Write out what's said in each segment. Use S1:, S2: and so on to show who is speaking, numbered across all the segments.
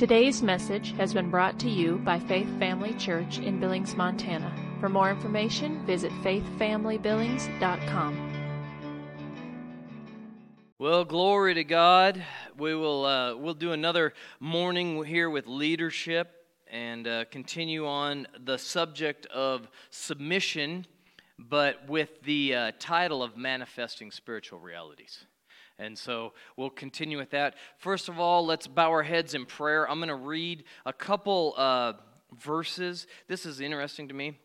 S1: Today's message has been brought to you by Faith Family Church in Billings, Montana. For more information, visit faithfamilybillings.com.
S2: Well, glory to God. We will uh, we'll do another morning here with leadership and uh, continue on the subject of submission, but with the uh, title of manifesting spiritual realities. And so we'll continue with that. First of all, let's bow our heads in prayer. I'm going to read a couple uh, verses. This is interesting to me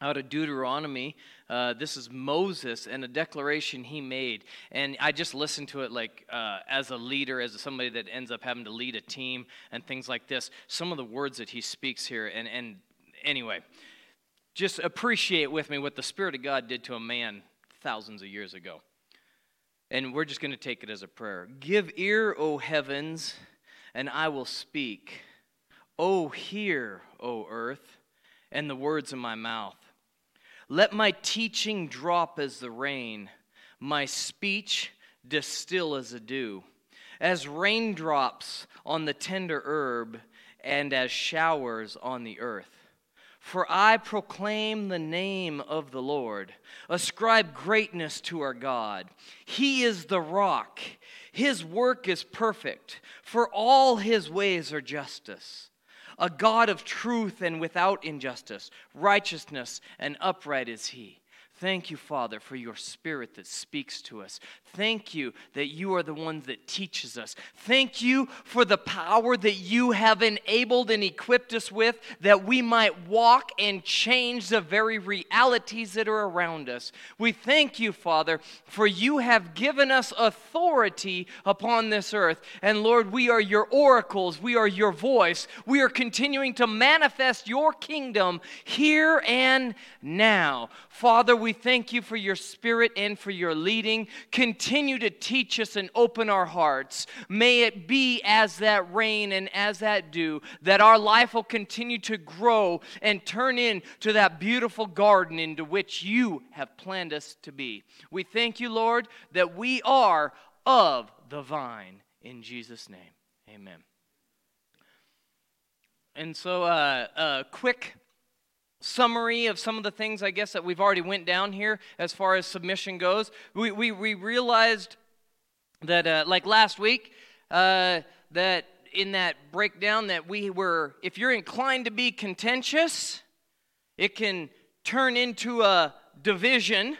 S2: out of Deuteronomy. Uh, this is Moses and a declaration he made. And I just listened to it like uh, as a leader, as somebody that ends up having to lead a team and things like this. Some of the words that he speaks here. And, and anyway, just appreciate with me what the Spirit of God did to a man thousands of years ago. And we're just going to take it as a prayer. Give ear, O heavens, and I will speak. O hear, O earth, and the words of my mouth. Let my teaching drop as the rain, my speech distill as a dew, as raindrops on the tender herb, and as showers on the earth. For I proclaim the name of the Lord. Ascribe greatness to our God. He is the rock. His work is perfect, for all his ways are justice. A God of truth and without injustice, righteousness and upright is he. Thank you, Father, for your spirit that speaks to us. Thank you that you are the one that teaches us. Thank you for the power that you have enabled and equipped us with that we might walk and change the very realities that are around us. We thank you, Father, for you have given us authority upon this earth. And Lord, we are your oracles, we are your voice. We are continuing to manifest your kingdom here and now. Father, we thank you for your spirit and for your leading. Continue to teach us and open our hearts. May it be as that rain and as that dew, that our life will continue to grow and turn into that beautiful garden into which you have planned us to be. We thank you, Lord, that we are of the vine. In Jesus' name, amen. And so, uh, uh, quick summary of some of the things i guess that we've already went down here as far as submission goes. We, we, we realized that uh, like last week uh, that in that breakdown that we were if you're inclined to be contentious it can turn into a division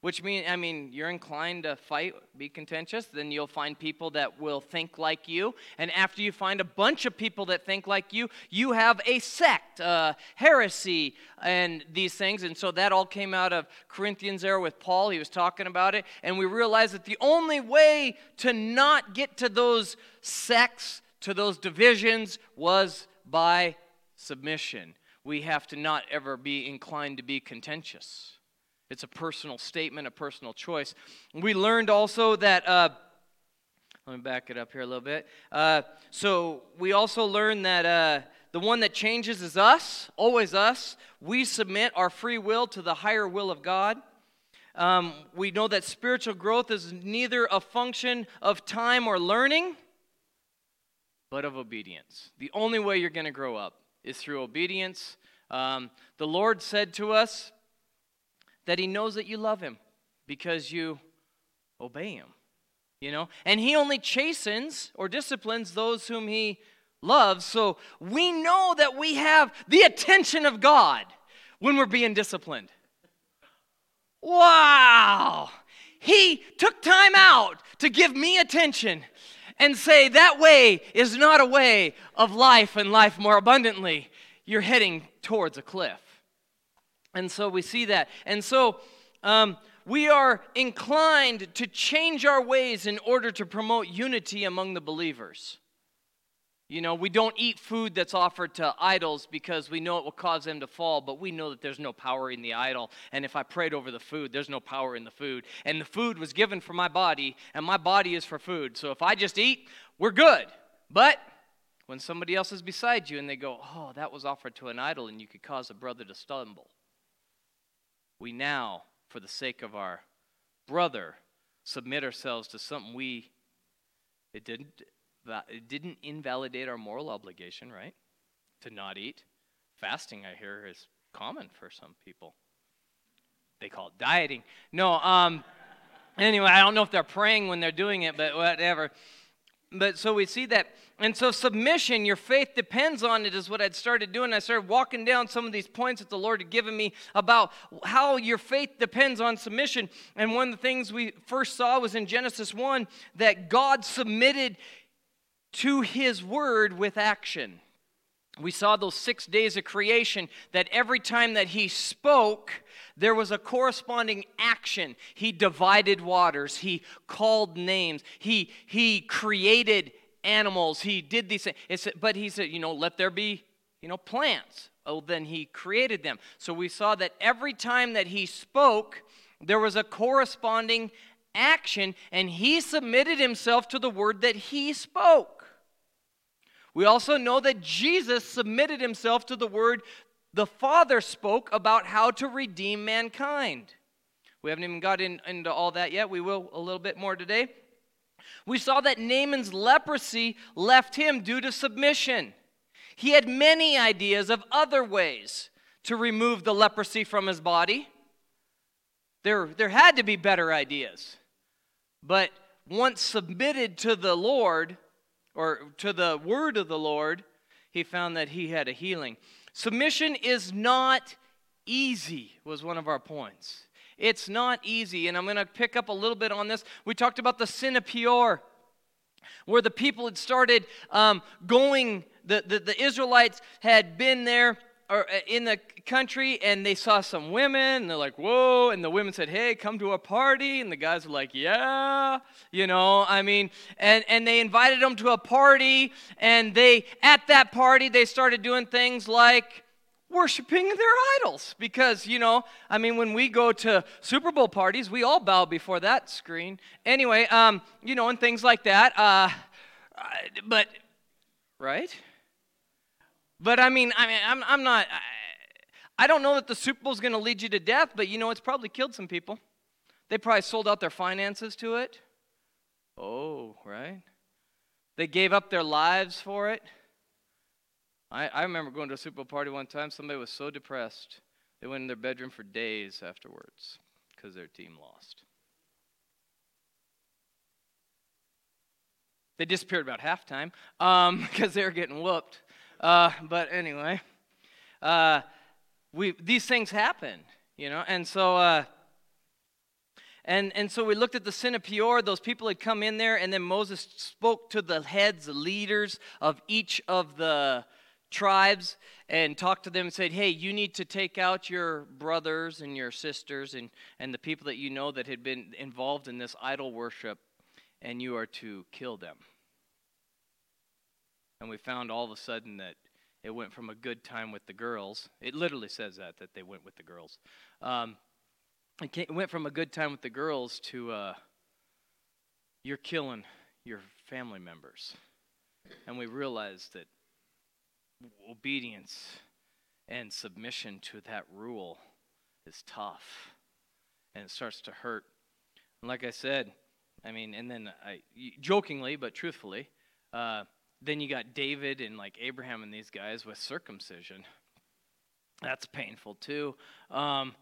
S2: which means i mean you're inclined to fight be contentious then you'll find people that will think like you. And after you find a bunch of people that think like you you have a sect uh, heresy and these things. And so that all came out of corinthians there with paul. He was talking about it. And we realized that the only way to not get to those sects to those divisions was by submission. We have to not ever be inclined to be contentious it's a personal statement, a personal choice. We learned also that, uh, let me back it up here a little bit. Uh, so we also learned that uh, the one that changes is us, always us. We submit our free will to the higher will of God. Um, we know that spiritual growth is neither a function of time or learning, but of obedience. The only way you're going to grow up is through obedience. Um, the Lord said to us, that he knows that you love him because you obey him. You know? And he only chastens or disciplines those whom he loves. So we know that we have the attention of God when we're being disciplined. Wow! He took time out to give me attention and say, that way is not a way of life and life more abundantly. You're heading towards a cliff. And so we see that. And so um, we are inclined to change our ways in order to promote unity among the believers. You know, we don't eat food that's offered to idols because we know it will cause them to fall, but we know that there's no power in the idol. And if I prayed over the food, there's no power in the food. And the food was given for my body, and my body is for food. So if I just eat, we're good. But when somebody else is beside you and they go, oh, that was offered to an idol, and you could cause a brother to stumble we now, for the sake of our brother, submit ourselves to something we, it didn't, it didn't invalidate our moral obligation, right? To not eat. Fasting, I hear, is common for some people. They call it dieting. No, um, anyway, I don't know if they're praying when they're doing it, but whatever. But so we see that. And so submission, your faith depends on it, is what I'd started doing. I started walking down some of these points that the Lord had given me about how your faith depends on submission. And one of the things we first saw was in Genesis 1 that God submitted to his word with action. We saw those six days of creation that every time that he spoke, there was a corresponding action. He divided waters, he called names, he, he created animals, he did these things. but he said, you know, let there be, you know, plants. Oh, then he created them. So we saw that every time that he spoke, there was a corresponding action, and he submitted himself to the word that he spoke. We also know that Jesus submitted himself to the word the Father spoke about how to redeem mankind. We haven't even got in, into all that yet. We will a little bit more today. We saw that Naaman's leprosy left him due to submission. He had many ideas of other ways to remove the leprosy from his body. There, there had to be better ideas. But once submitted to the Lord, or to the word of the Lord, he found that he had a healing. Submission is not easy, was one of our points. It's not easy, and I'm going to pick up a little bit on this. We talked about the sin of Peor, where the people had started um, going, the, the, the Israelites had been there or uh, in the country and they saw some women and they're like whoa and the women said hey come to a party and the guys were like yeah you know i mean and and they invited them to a party and they at that party they started doing things like worshiping their idols because you know i mean when we go to super bowl parties we all bow before that screen. Anyway um you know and things like that uh but right but I mean, I mean, I'm, I'm not. I, I don't know that the Super Bowl is going to lead you to death, but you know, it's probably killed some people. They probably sold out their finances to it. Oh, right. They gave up their lives for it. I, I remember going to a Super Bowl party one time. Somebody was so depressed, they went in their bedroom for days afterwards because their team lost. They disappeared about halftime because um, they were getting whooped. Uh, but anyway, uh, we these things happen, you know, and so. Uh, and, and so we looked at the sin of Peor. Those people had come in there, and then Moses spoke to the heads, the leaders of each of the tribes, and talked to them and said, Hey, you need to take out your brothers and your sisters and, and the people that you know that had been involved in this idol worship, and you are to kill them. And we found all of a sudden that it went from a good time with the girls. It literally says that, that they went with the girls. Um, it, came, it, went from a good time with the girls to uh, you're killing your family members. And we realized that obedience and submission to that rule is tough and it starts to hurt. And like I said, I mean, and then I jokingly but truthfully, uh, then you got David and like Abraham and these guys with circumcision. That's painful too. Um,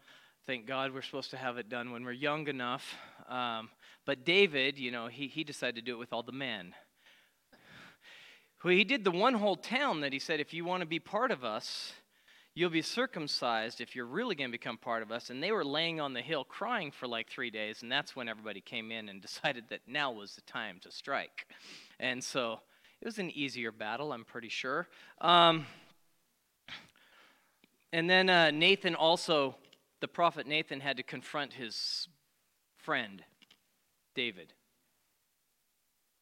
S2: thank God we're supposed to have it done when we're young enough. Um, but David, you know, he, he decided to do it with all the men. Well, he did the one whole town that he said, if you want to be part of us, you'll be circumcised if you're really going to become part of us. And they were laying on the hill crying for like three days. And that's when everybody came in and decided that now was the time to strike. And so it was an easier battle, I'm pretty sure. Um, and then uh, Nathan also, the prophet Nathan, had to confront his friend, David.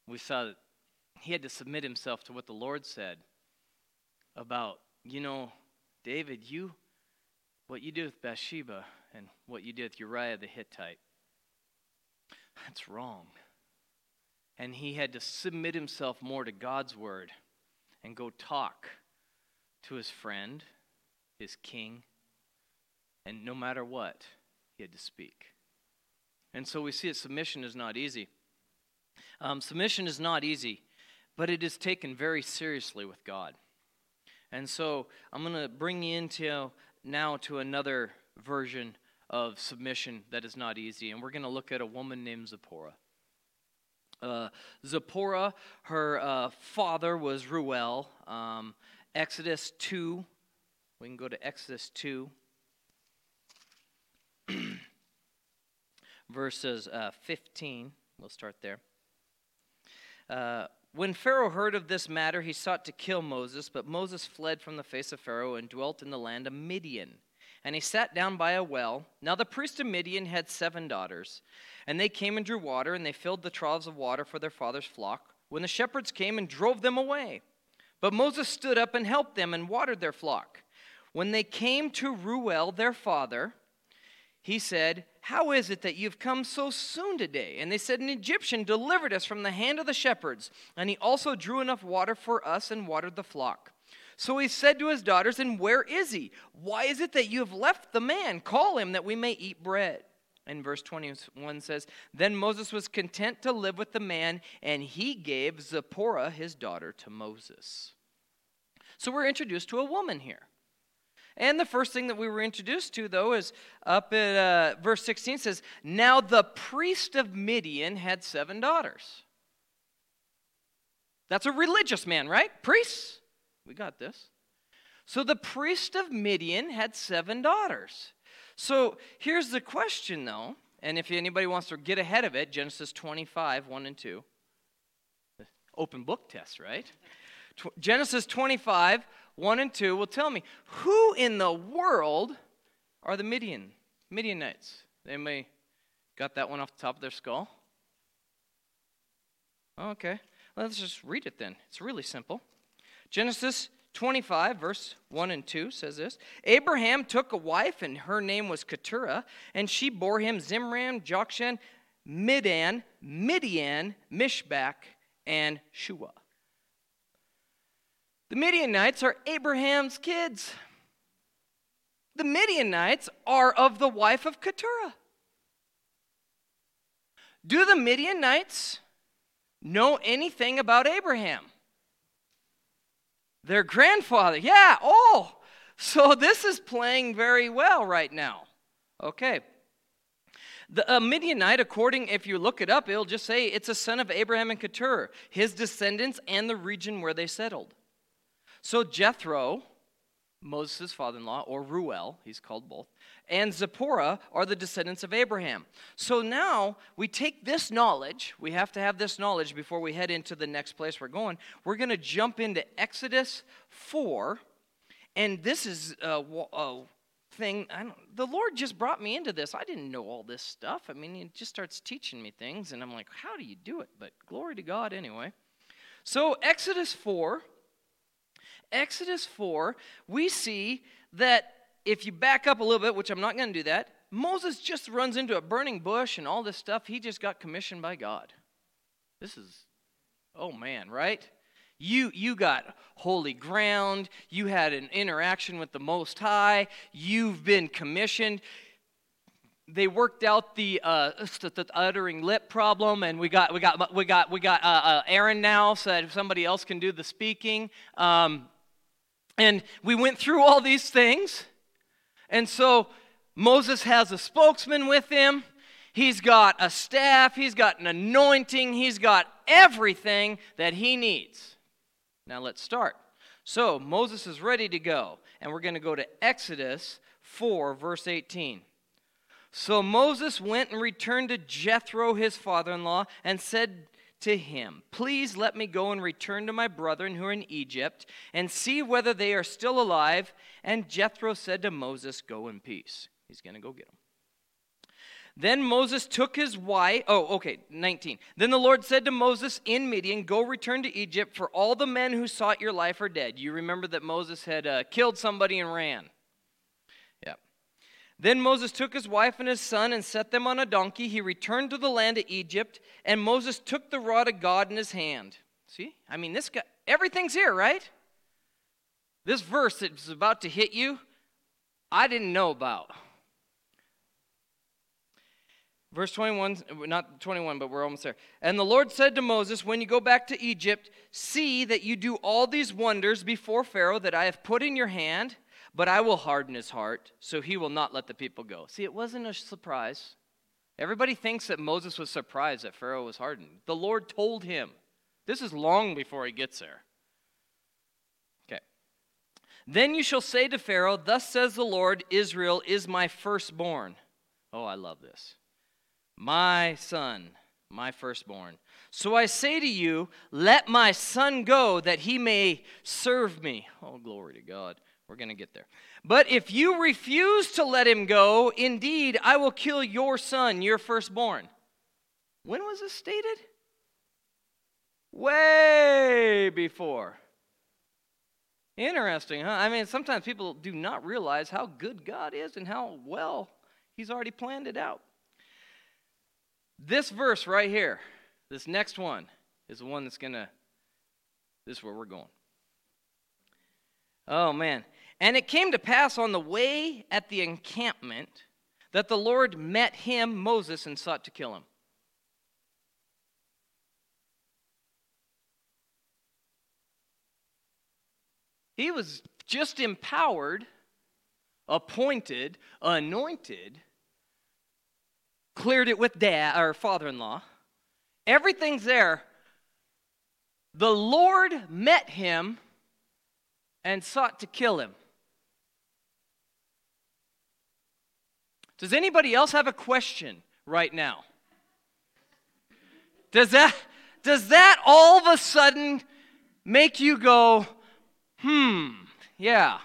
S2: We saw that he had to submit himself to what the Lord said about, you know, David, you, what you did with Bathsheba and what you did with Uriah the Hittite, that's wrong. And he had to submit himself more to God's word and go talk to his friend, his king. And no matter what, he had to speak. And so we see that submission is not easy. Um, submission is not easy but it is taken very seriously with God. And so I'm going to bring you into now to another version of submission that is not easy. And we're going to look at a woman named Zipporah. Uh, Zipporah, her uh, father was Ruel. Um, Exodus 2, we can go to Exodus 2, verses uh, 15. We'll start there. Uh, when Pharaoh heard of this matter, he sought to kill Moses, but Moses fled from the face of Pharaoh and dwelt in the land of Midian. And he sat down by a well. Now the priest of Midian had seven daughters, and they came and drew water, and they filled the troughs of water for their father's flock, when the shepherds came and drove them away. But Moses stood up and helped them and watered their flock. When they came to Ruel, their father, he said, How is it that you've come so soon today? And they said, An Egyptian delivered us from the hand of the shepherds, and he also drew enough water for us and watered the flock. So he said to his daughters, And where is he? Why is it that you have left the man? Call him that we may eat bread. And verse 21 says, Then Moses was content to live with the man, and he gave Zipporah his daughter to Moses. So we're introduced to a woman here. And the first thing that we were introduced to, though, is up at uh, verse 16 says, Now the priest of Midian had seven daughters. That's a religious man, right? Priests? We got this. So the priest of Midian had seven daughters. So here's the question, though, and if anybody wants to get ahead of it, Genesis 25, 1 and 2. Open book test, right? Genesis 25, 1 and 2 will tell me who in the world are the Midian, Midianites? Anybody got that one off the top of their skull? Okay, let's just read it then. It's really simple. Genesis 25, verse 1 and 2 says this Abraham took a wife, and her name was Keturah, and she bore him Zimran, Jokshan, Medan, Midian, Mishbach, and Shuah. The Midianites are Abraham's kids. The Midianites are of the wife of Keturah. Do the Midianites know anything about Abraham? Their grandfather, yeah, oh, so this is playing very well right now. Okay. The uh, Midianite, according, if you look it up, it'll just say it's a son of Abraham and Keturah, his descendants, and the region where they settled. So Jethro, Moses' father in law, or Ruel, he's called both, and Zipporah are the descendants of Abraham. So now we take this knowledge, we have to have this knowledge before we head into the next place we're going. We're going to jump into Exodus 4, and this is a, a thing. the Lord just brought me into this. I didn't know all this stuff. I mean, He just starts teaching me things, and I'm like, how do you do it? But glory to God anyway. So, Exodus 4 Exodus 4, we see that if you back up a little bit, which I'm not going to do that, Moses just runs into a burning bush and all this stuff. He just got commissioned by God. This is, oh man, right? You, you got holy ground. You had an interaction with the Most High. You've been commissioned. They worked out the, uh, the uttering lip problem, and we got we got we got we got uh, uh, Aaron now, so that somebody else can do the speaking. Um, and we went through all these things. And so Moses has a spokesman with him. He's got a staff, he's got an anointing, he's got everything that he needs. Now let's start. So Moses is ready to go, and we're going to go to Exodus 4, verse 18. So Moses went and returned to Jethro, his father in law, and said to him, Please let me go and return to my brethren who are in Egypt and see whether they are still alive. And Jethro said to Moses, Go in peace. He's going to go get them. Then Moses took his wife. Oh, okay, 19. Then the Lord said to Moses in Midian, Go return to Egypt, for all the men who sought your life are dead. You remember that Moses had uh, killed somebody and ran. Then Moses took his wife and his son and set them on a donkey. He returned to the land of Egypt, and Moses took the rod of God in his hand. See? I mean, this guy, everything's here, right? This verse that's about to hit you, I didn't know about. Verse 21, not 21, but we're almost there. And the Lord said to Moses, When you go back to Egypt, see that you do all these wonders before Pharaoh that I have put in your hand, but I will harden his heart, so he will not let the people go. See, it wasn't a surprise. Everybody thinks that Moses was surprised that Pharaoh was hardened. The Lord told him. This is long before he gets there. Okay. Then you shall say to Pharaoh, Thus says the Lord, Israel is my firstborn. Oh, I love this. My son, my firstborn. So I say to you, let my son go that he may serve me. Oh, glory to God. We're going to get there. But if you refuse to let him go, indeed, I will kill your son, your firstborn. When was this stated? Way before. Interesting, huh? I mean, sometimes people do not realize how good God is and how well He's already planned it out. This verse right here, this next one, is the one that's going to, this is where we're going. Oh, man. And it came to pass on the way at the encampment that the Lord met him, Moses, and sought to kill him. He was just empowered, appointed, anointed, cleared it with dad or father-in-law. Everything's there. The Lord met him and sought to kill him. Does anybody else have a question right now? Does that does that all of a sudden make you go, "Hmm, yeah.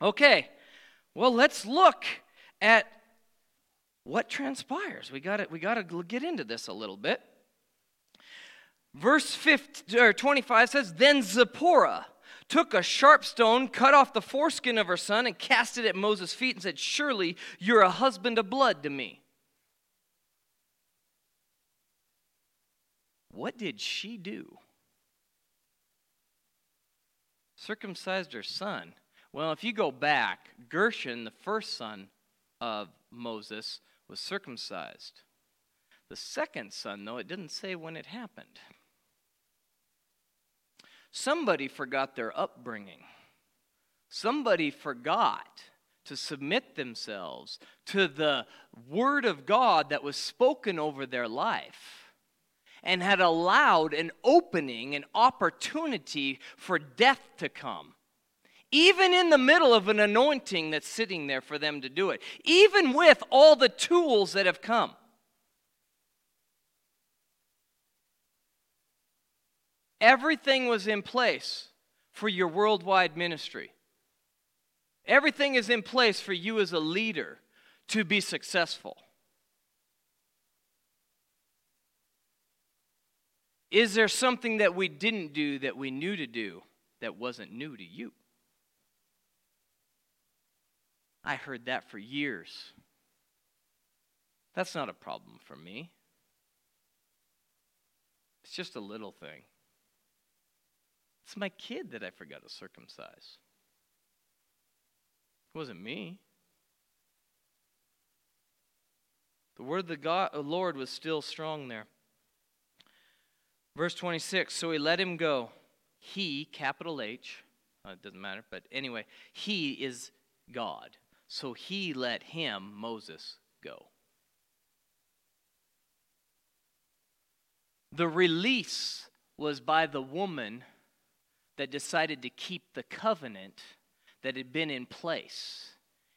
S2: Okay. Well, let's look at what transpires. We got we got to get into this a little bit. Verse 50, or 25 says, Then Zipporah took a sharp stone, cut off the foreskin of her son, and cast it at Moses' feet and said, Surely you're a husband of blood to me. What did she do? Circumcised her son. Well, if you go back, Gershom, the first son of Moses, was circumcised. The second son, though, it didn't say when it happened. Somebody forgot their upbringing. Somebody forgot to submit themselves to the word of God that was spoken over their life and had allowed an opening, an opportunity for death to come. Even in the middle of an anointing that's sitting there for them to do it, even with all the tools that have come. Everything was in place for your worldwide ministry. Everything is in place for you as a leader to be successful. Is there something that we didn't do that we knew to do that wasn't new to you? I heard that for years. That's not a problem for me. It's just a little thing. It's my kid that I forgot to circumcise. It wasn't me. The word of the God, uh, Lord was still strong there. Verse 26 So he let him go. He, capital H, uh, it doesn't matter, but anyway, he is God. So he let him, Moses, go. The release was by the woman that decided to keep the covenant that had been in place.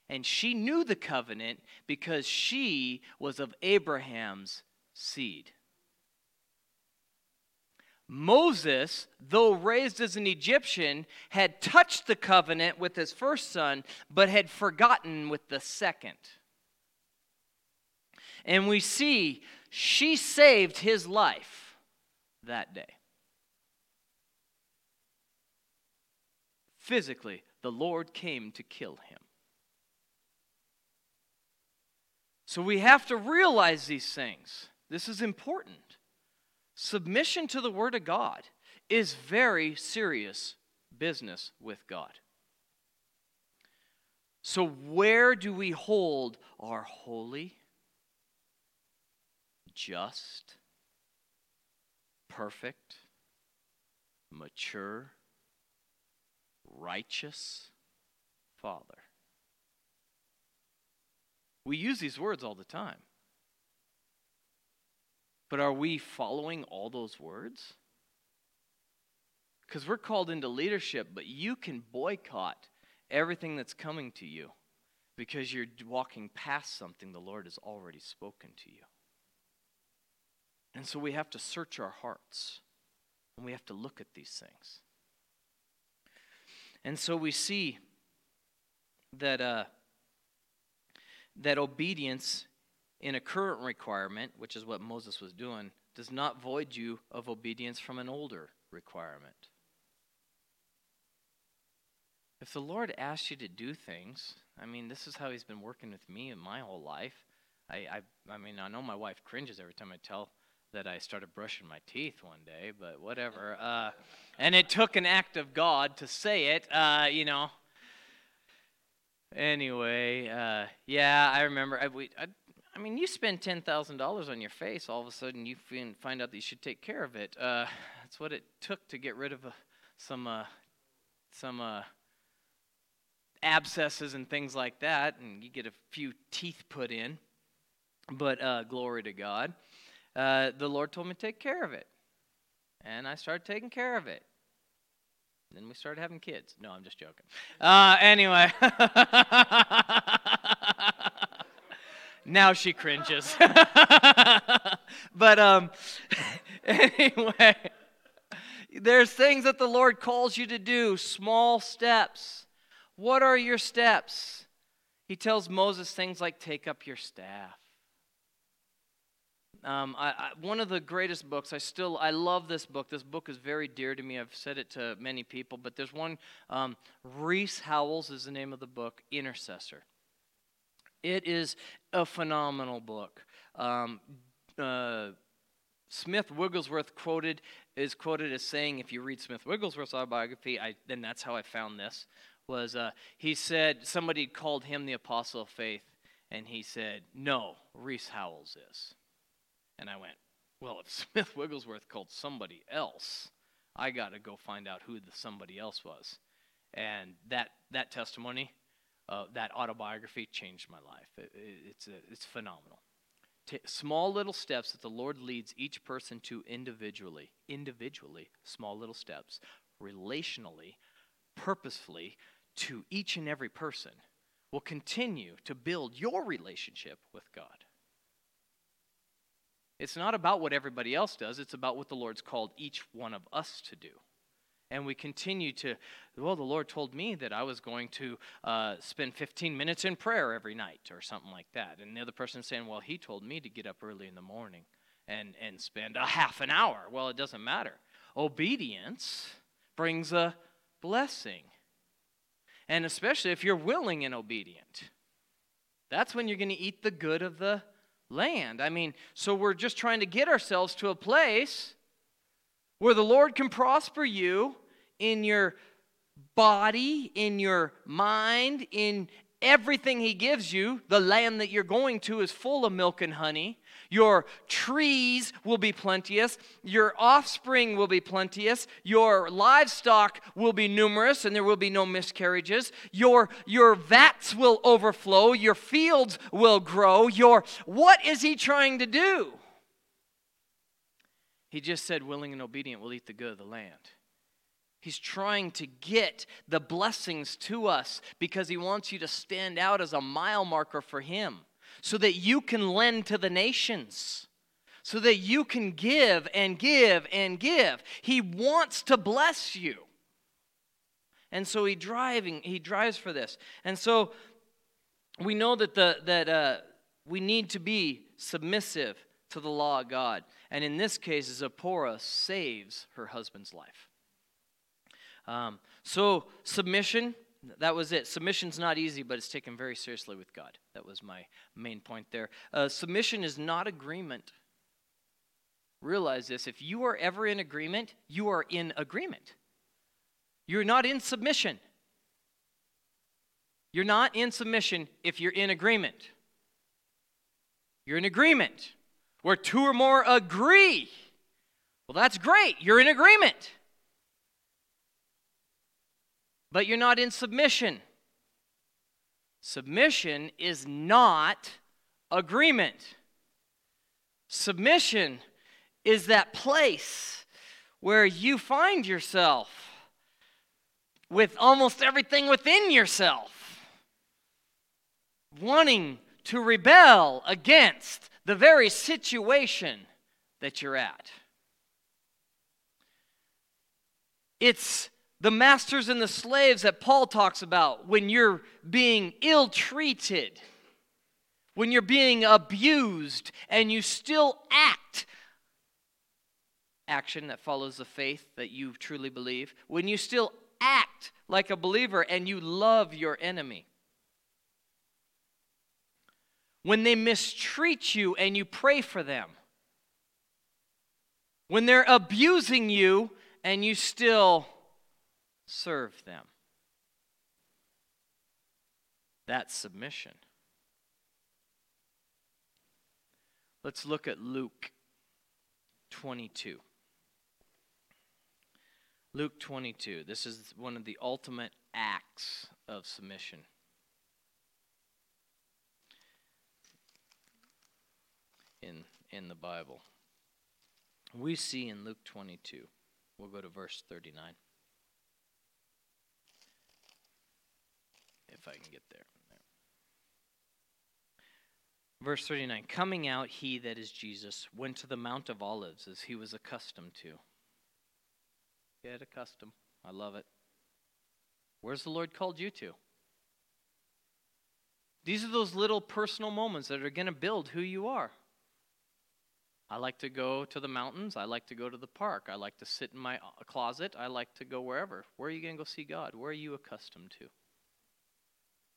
S2: And she knew the covenant because she was of Abraham's seed. Moses, though raised as an Egyptian, had touched the covenant with his first son, but had forgotten with the second. And we see she saved his life that day. Physically, the Lord came to kill him. So we have to realize these things. This is important. Submission to the Word of God is very serious business with God. So, where do we hold our holy, just, perfect, mature, righteous Father. We use these words all the time. But are we following all those words? Because we're called into leadership, but you can boycott everything that's coming to you because you're walking past something the Lord has already spoken to you. And so we have to search our hearts and we have to look at these things. And so we see that, uh, that obedience in a current requirement, which is what Moses was doing, does not void you of obedience from an older requirement. If the Lord asks you to do things, I mean, this is how He's been working with me in my whole life. I, I, I mean, I know my wife cringes every time I tell that I started brushing my teeth one day, but whatever. Uh, and it took an act of God to say it, uh, you know. Anyway, uh, yeah, I remember. I, we, I, I mean, you spend ten thousand dollars on your face, all of a sudden you find out that you should take care of it. Uh, that's what it took to get rid of uh, some uh, some abscesses and things like that, and you get a few teeth put in. But glory to God, uh, the Lord told me to take care of it, and I started taking care of it. Then we started having kids. No, I'm just joking. Uh, anyway. now she cringes. but um, anyway, there's things that the Lord calls you to do, small steps. What are your steps? He tells Moses things like take up your staff. Um, I, I, one of the greatest books. I still I love this book. This book is very dear to me. I've said it to many people, but there's one. Um, Rees Howells is the name of the book. Intercessor. It is a phenomenal book. Um, uh, Smith Wigglesworth quoted is quoted as saying, if you read Smith Wigglesworth's autobiography, I, then that's how I found this was uh, he said somebody called him the apostle of faith, and he said, "No, Rees Howells is." And I went, "Well, if Smith Wigglesworth called somebody else, I got to go find out who the somebody else was." And that that testimony, uh, that autobiography, changed my life. It, it, it's a, it's phenomenal. T- small little steps that the Lord leads each person to individually, individually, small little steps, relationally, purposefully to each and every person will continue to build your relationship with God. It's not about what everybody else does, it's about what the Lord's called each one of us to do. And we continue to, well, the Lord told me that I was going to uh, spend 15 minutes in prayer every night or something like that. And the other person saying, well, he told me to get up early in the morning and, and spend a half an hour. Well, it doesn't matter. Obedience brings a blessing and especially if you're willing and obedient. That's when you're going to eat the good of the land. I mean, so we're just trying to get ourselves to a place where the Lord can prosper you in your body, in your mind, in everything He gives you. The land that you're going to is full of milk and honey. Your trees will be plenteous. Your offspring will be plenteous. Your livestock will be numerous, and there will be no miscarriages. Your, your vats will overflow. Your fields will grow. Your, what is he trying to do? He just said, willing and obedient will eat the good of the land. He's trying to get the blessings to us because he wants you to stand out as a mile marker for him so that you can lend to the nations, so that you can give and give and give. He wants to bless you. And so he driving he drives for this. And so we know that the that uh, we need to be submissive to the law of God. And in this case, Zipporah saves her husband's life. Um, so submission that was it. Submission's not easy, but it's taken very seriously with God. That was my main point there. Uh, submission is not agreement. Realize this if you are ever in agreement, you are in agreement. You're not in submission. You're not in submission if you're in agreement. You're in agreement. where two or more agree. Well, that's great. You're in agreement. But you're not in submission. Submission is not agreement. Submission is that place where you find yourself with almost everything within yourself, wanting to rebel against the very situation that you're at. It's the masters and the slaves that Paul talks about when you're being ill treated, when you're being abused, and you still act action that follows the faith that you truly believe, when you still act like a believer and you love your enemy. When they mistreat you and you pray for them. When they're abusing you and you still serve them. That's submission. Let's look at Luke 22. Luke 22. This is one of the ultimate acts of submission. In, in the Bible. We see in Luke 22, we'll go to verse 39. If I can get there. Verse 39 Coming out, he that is Jesus went to the Mount of Olives as he was accustomed to. Get accustomed. I love it. Where's the Lord called you to? These are those little personal moments that are going to build who you are. I like to go to the mountains. I like to go to the park. I like to sit in my uh, closet. I like to go wherever. Where are you going to go see God? Where are you accustomed to?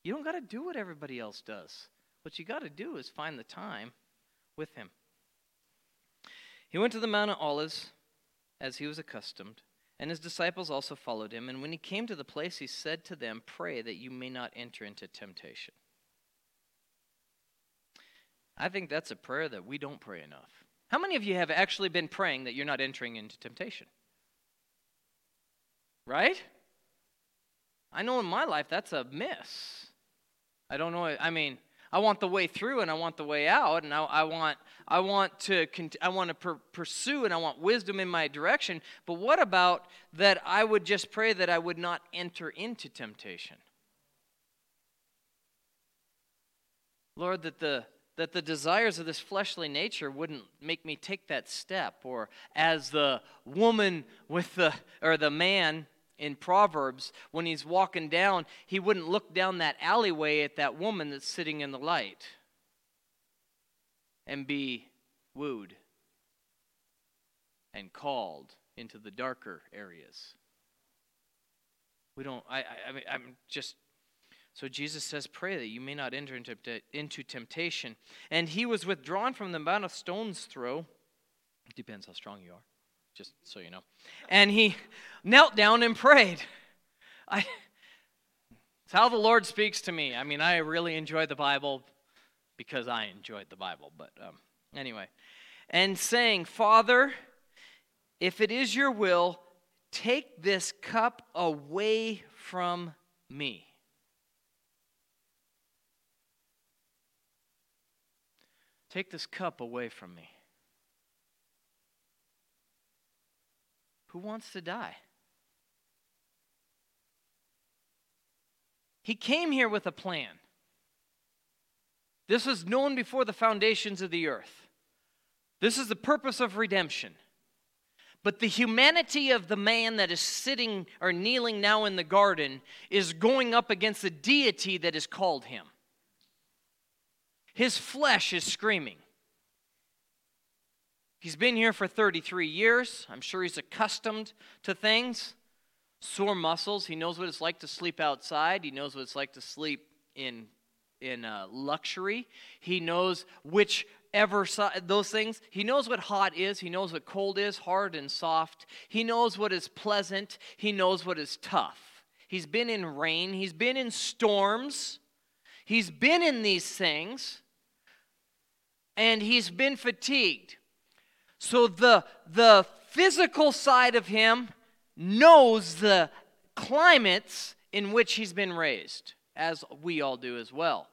S2: You don't got to do what everybody else does. What you got to do is find the time with Him. He went to the Mount of Olives as he was accustomed. And his disciples also followed him. And when he came to the place, he said to them, Pray that you may not enter into temptation. I think that's a prayer that we don't pray enough. How many of you have actually been praying that you're not entering into temptation? Right? I know in my life that's a miss. I don't know. I mean, I want the way through and I want the way out, and I, I want I want to I want to per- pursue and I want wisdom in my direction. But what about that? I would just pray that I would not enter into temptation. Lord, that the that the desires of this fleshly nature wouldn't make me take that step, or as the woman with the or the man in Proverbs, when he's walking down, he wouldn't look down that alleyway at that woman that's sitting in the light and be wooed and called into the darker areas. We don't, I, I, I mean, I'm just, so Jesus says, pray that you may not enter into, temptation. And he was withdrawn from the about of stone's throw. Depends how strong you are just so you know. And he knelt down and prayed. I, it's how the Lord speaks to me. I mean, I really enjoy the Bible because I enjoyed the Bible, but um, anyway. And saying, Father, if it is your will, take this cup away from me. Take this cup away from me. Who wants to die? He came here with a plan. This was known before the foundations of the earth. This is the purpose of redemption. But the humanity of the man that is sitting or kneeling now in the garden is going up against the deity that has called him. His flesh is screaming. He's been here for 33 years. I'm sure he's accustomed to things. Sore muscles. He knows what it's like to sleep outside. He knows what it's like to sleep in, in uh, luxury. He knows whichever side, those things. He knows what hot is. He knows what cold is, hard and soft. He knows what is pleasant. He knows what is tough. He's been in rain. He's been in storms. He's been in these things. and he's been fatigued. So the, the physical side of him knows the climates in which he's been raised, as we all do as well.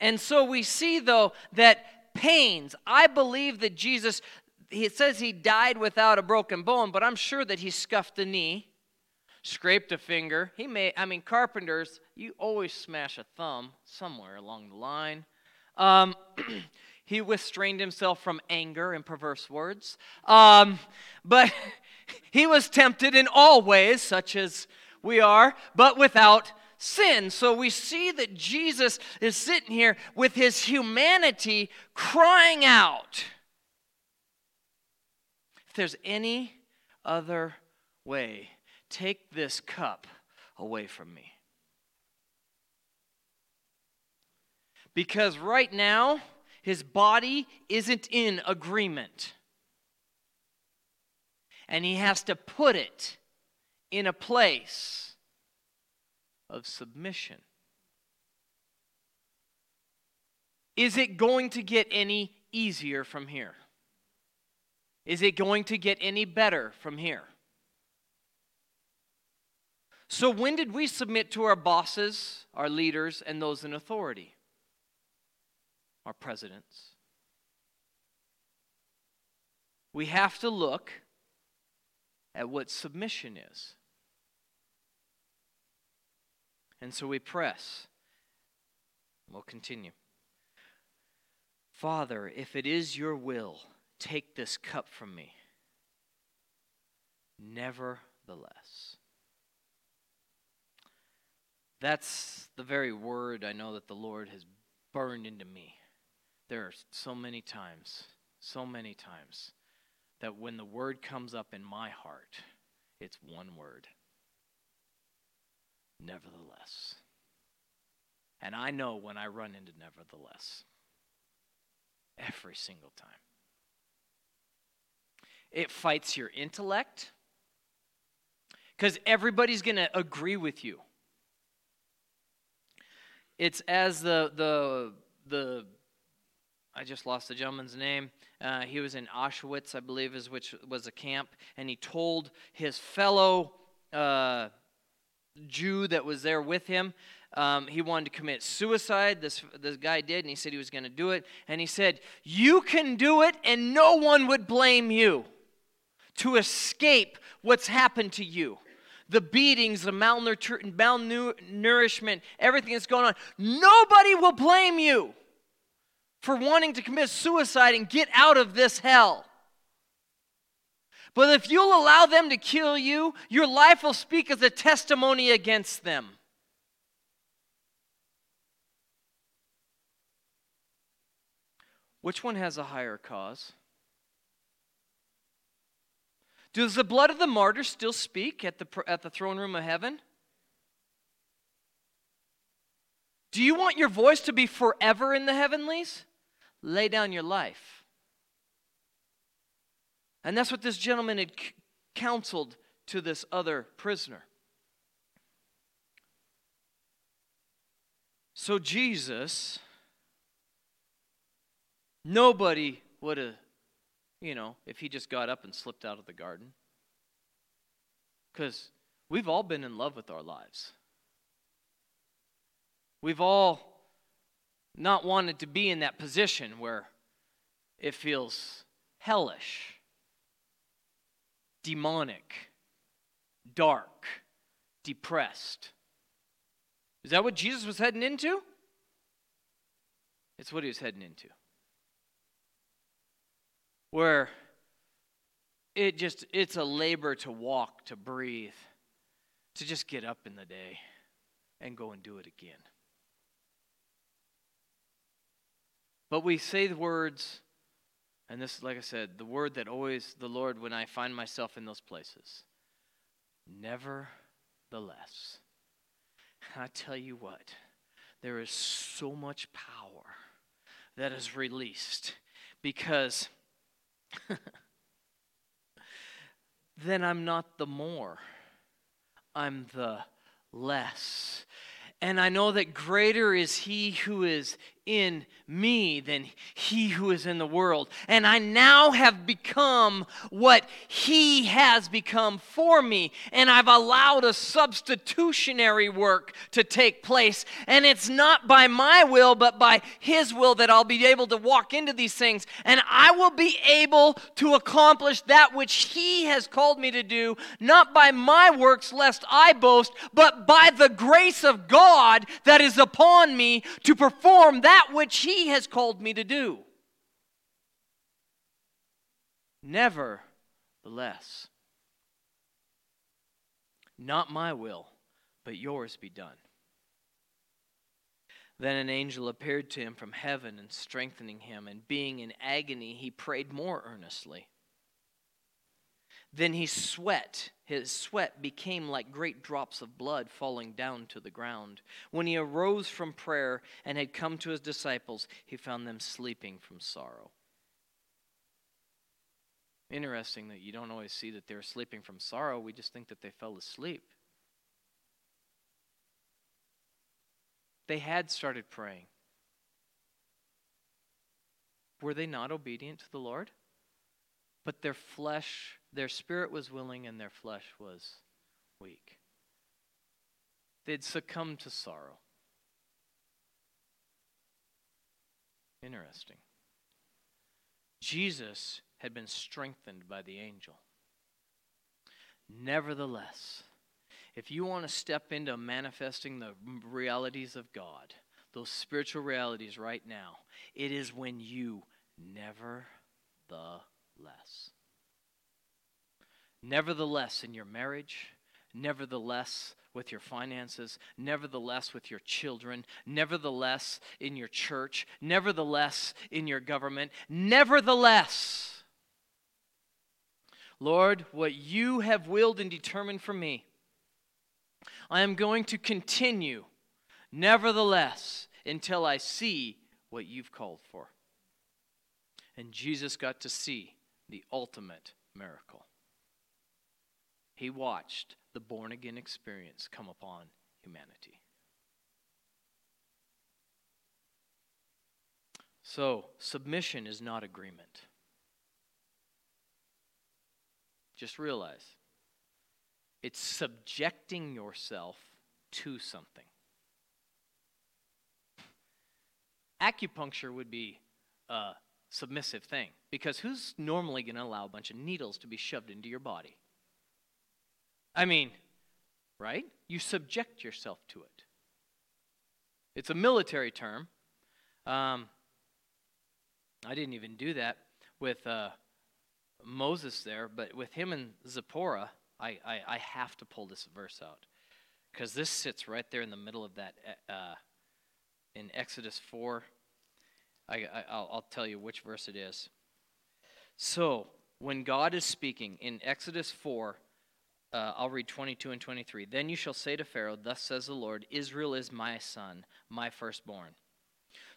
S2: And so we see, though, that pains, I believe that Jesus, he says he died without a broken bone, but I'm sure that he scuffed a knee, scraped a finger. He may, I mean, carpenters, you always smash a thumb somewhere along the line. Um, he restrained himself from anger and perverse words. Um, but he was tempted in all ways, such as we are, but without sin. So we see that Jesus is sitting here with his humanity crying out. If there's any other way, take this cup away from me. Because right now, his body isn't in agreement. And he has to put it in a place of submission. Is it going to get any easier from here? Is it going to get any better from here? So, when did we submit to our bosses, our leaders, and those in authority? Our presidents. We have to look at what submission is. And so we press. We'll continue. Father, if it is your will, take this cup from me. Nevertheless. That's the very word I know that the Lord has burned into me. There are so many times, so many times, that when the word comes up in my heart, it's one word nevertheless. And I know when I run into nevertheless, every single time. It fights your intellect because everybody's going to agree with you. It's as the, the, the, I just lost the gentleman's name. Uh, he was in Auschwitz, I believe, is which was a camp, and he told his fellow uh, Jew that was there with him. Um, he wanted to commit suicide. This, this guy did, and he said he was going to do it. And he said, You can do it, and no one would blame you to escape what's happened to you. The beatings, the malnourishment, everything that's going on. Nobody will blame you for wanting to commit suicide and get out of this hell. But if you'll allow them to kill you, your life will speak as a testimony against them. Which one has a higher cause? Does the blood of the martyr still speak at the, at the throne room of heaven? Do you want your voice to be forever in the heavenlies? Lay down your life. And that's what this gentleman had counseled to this other prisoner. So, Jesus, nobody would have, you know, if he just got up and slipped out of the garden. Because we've all been in love with our lives. We've all not wanted to be in that position where it feels hellish demonic, dark, depressed. Is that what Jesus was heading into? It's what he was heading into. Where it just it's a labor to walk, to breathe, to just get up in the day and go and do it again. But we say the words and this, like I said, the word that always, the Lord, when I find myself in those places. Nevertheless. I tell you what, there is so much power that is released because then I'm not the more, I'm the less. And I know that greater is He who is in me than he who is in the world. And I now have become what he has become for me. And I've allowed a substitutionary work to take place. And it's not by my will, but by his will that I'll be able to walk into these things. And I will be able to accomplish that which he has called me to do, not by my works, lest I boast, but by the grace of God that is upon me to perform that which he has called me to do. Nevertheless, not my will, but yours be done. Then an angel appeared to him from heaven and strengthening him, and being in agony, he prayed more earnestly. Then he sweat. His sweat became like great drops of blood falling down to the ground. When he arose from prayer and had come to his disciples, he found them sleeping from sorrow. Interesting that you don't always see that they're sleeping from sorrow. We just think that they fell asleep. They had started praying. Were they not obedient to the Lord? But their flesh their spirit was willing and their flesh was weak. They'd succumb to sorrow. Interesting. Jesus had been strengthened by the angel. Nevertheless, if you want to step into manifesting the realities of God, those spiritual realities right now, it is when you never the less. Nevertheless, in your marriage, nevertheless, with your finances, nevertheless, with your children, nevertheless, in your church, nevertheless, in your government, nevertheless, Lord, what you have willed and determined for me, I am going to continue, nevertheless, until I see what you've called for. And Jesus got to see the ultimate miracle. He watched the born again experience come upon humanity. So, submission is not agreement. Just realize it's subjecting yourself to something. Acupuncture would be a submissive thing because who's normally going to allow a bunch of needles to be shoved into your body? I mean, right? You subject yourself to it. It's a military term. Um, I didn't even do that with uh, Moses there, but with him and Zipporah, I, I, I have to pull this verse out because this sits right there in the middle of that uh, in Exodus 4. I, will tell you which verse it is. So, when God is speaking in Exodus 4, uh, I'll read 22 and 23. Then you shall say to Pharaoh, Thus says the Lord, Israel is my son, my firstborn.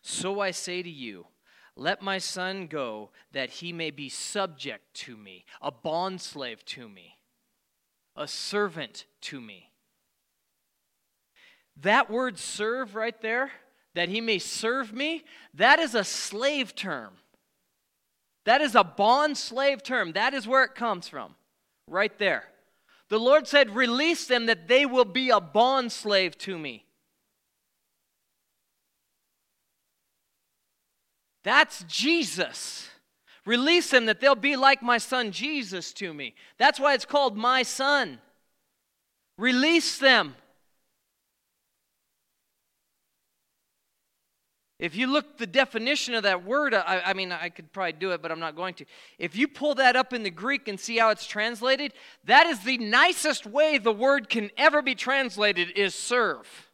S2: So I say to you, let my son go, that he may be subject to me, a bondslave to me, a servant to me. That word serve right there, that he may serve me, that is a slave term. That is a bond slave term. That is where it comes from, right there. The Lord said, Release them that they will be a bond slave to me. That's Jesus. Release them that they'll be like my son Jesus to me. That's why it's called my son. Release them. If you look the definition of that word, I, I, mean, I could probably do it, but I'm not going to. If you pull that up in the Greek and see how it's translated, that is the nicest way the word can ever be translated is serve.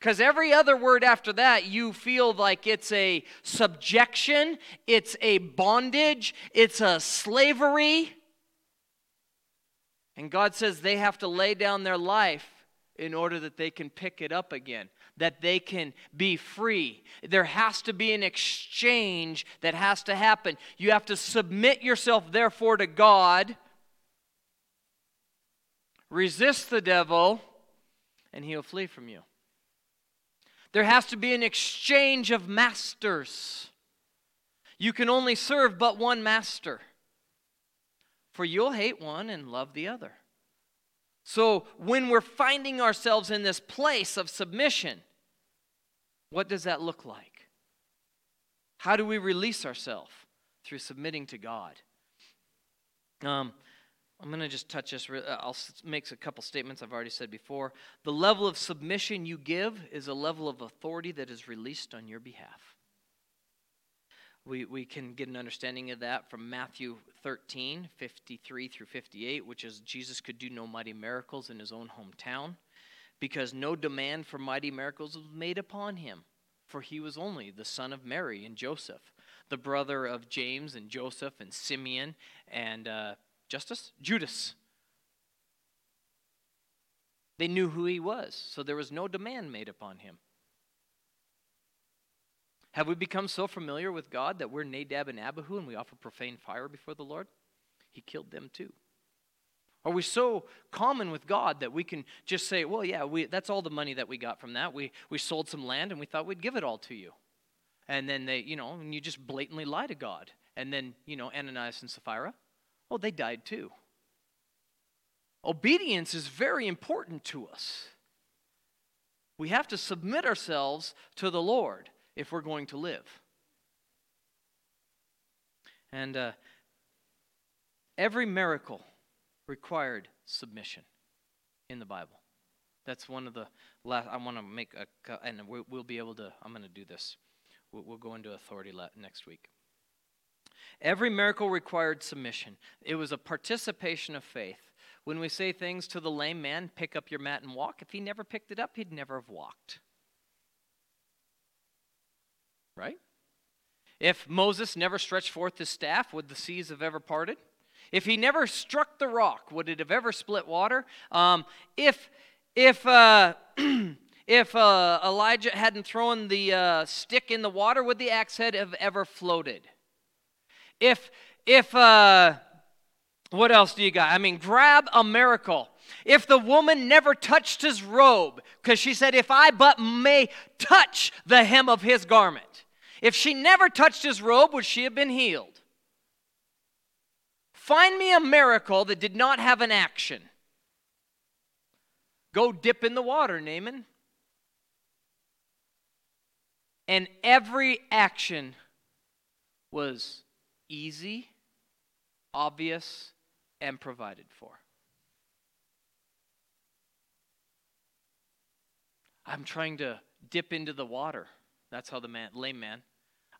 S2: Because every other word after that, you feel like it's a subjection, it's a bondage, it's a slavery. And God says they have to lay down their life in order that they can pick it up again that they can be free. There has to be an exchange that has to happen. You have to submit yourself, therefore, to God, resist the devil, and he'll flee from you. There has to be an exchange of masters. You can only serve but one master, for you'll hate one and love the other. So, when we're finding ourselves in this place of submission, what does that look like? How do we release ourselves? Through submitting to God. Um, I'm going to just touch this. Uh, I'll make a couple statements I've already said before. The level of submission you give is a level of authority that is released on your behalf. We, we can get an understanding of that from Matthew 13, 53 through 58, which is Jesus could do no mighty miracles in his own hometown because no demand for mighty miracles was made upon him, for he was only the son of Mary and Joseph, the brother of James and Joseph and Simeon and uh, Justice? Judas. They knew who he was, so there was no demand made upon him. Have we become so familiar with God that we're Nadab and Abihu and we offer profane fire before the Lord? He killed them too. Are we so common with God that we can just say, well, yeah, we, that's all the money that we got from that. We, we sold some land and we thought we'd give it all to you. And then they, you know, and you just blatantly lie to God. And then, you know, Ananias and Sapphira, oh, they died too. Obedience is very important to us. We have to submit ourselves to the Lord if we're going to live. And uh, every miracle required submission in the Bible. That's one of the last. I want to make a, and we'll be able to. I'm going to do this. We'll go into authority next week. Every miracle required submission. It was a participation of faith. When we say things to the lame man, pick up your mat and walk, if he never picked it up, he'd never have walked. Right? If Moses never stretched forth his staff, would the seas have ever parted? If he never struck the rock, would it have ever split water? Um, if if uh, if uh, Elijah hadn't thrown the uh, stick in the water, would the axe head have ever floated? If if uh, what else do you got? I mean, grab a miracle. If the woman never touched his robe, because she said, If I but may touch the hem of his garment, if she never touched his robe, would she have been healed? Find me a miracle that did not have an action. Go dip in the water, Naaman. And every action was easy, obvious, and provided for. I'm trying to dip into the water. That's how the man, lame man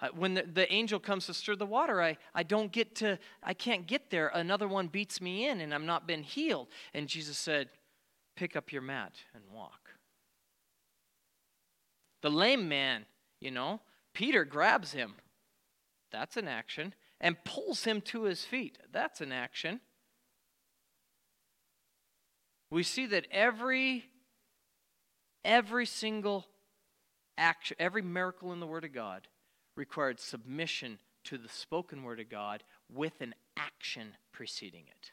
S2: uh, when the, the angel comes to stir the water, I, I don't get to, I can't get there. Another one beats me in and I'm not been healed. And Jesus said, Pick up your mat and walk. The lame man, you know, Peter grabs him. That's an action. And pulls him to his feet. That's an action. We see that every every single action, every miracle in the Word of God required submission to the spoken word of God with an action preceding it.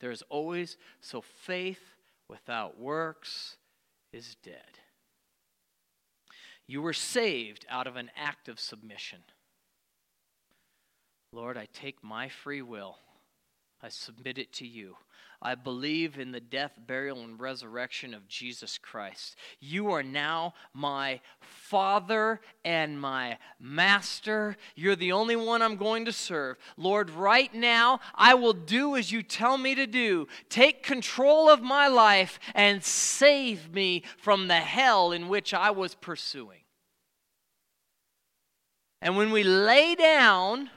S2: There is always, so faith without works is dead. You were saved out of an act of submission. Lord, I take my free will, I submit it to you. I believe in the death, burial, and resurrection of Jesus Christ. You are now my Father and my Master. You're the only one I'm going to serve. Lord, right now, I will do as you tell me to do. Take control of my life and save me from the hell in which I was pursuing. And when we lay down,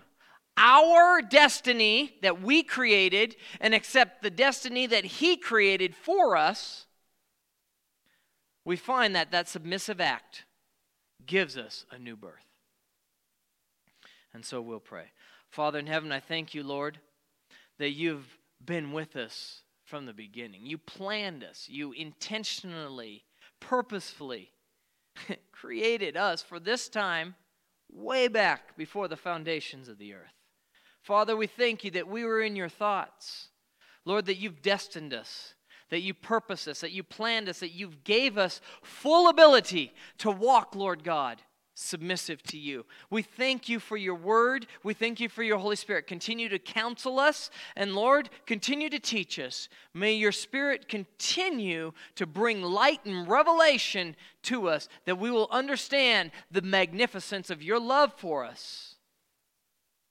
S2: our destiny that we created and accept the destiny that He created for us, we find that that submissive act gives us a new birth. And so we'll pray. Father in heaven, I thank you, Lord, that you've been with us from the beginning. You planned us, you intentionally, purposefully created us for this time way back before the foundations of the earth. Father, we thank you that we were in your thoughts. Lord, that you've destined us, that you purpose us, that you planned us, that you've gave us full ability to walk, Lord God, submissive to you. We thank you for your word. We thank you for your Holy Spirit. Continue to counsel us, and Lord, continue to teach us. May your Spirit continue to bring light and revelation to us that we will understand the magnificence of your love for us.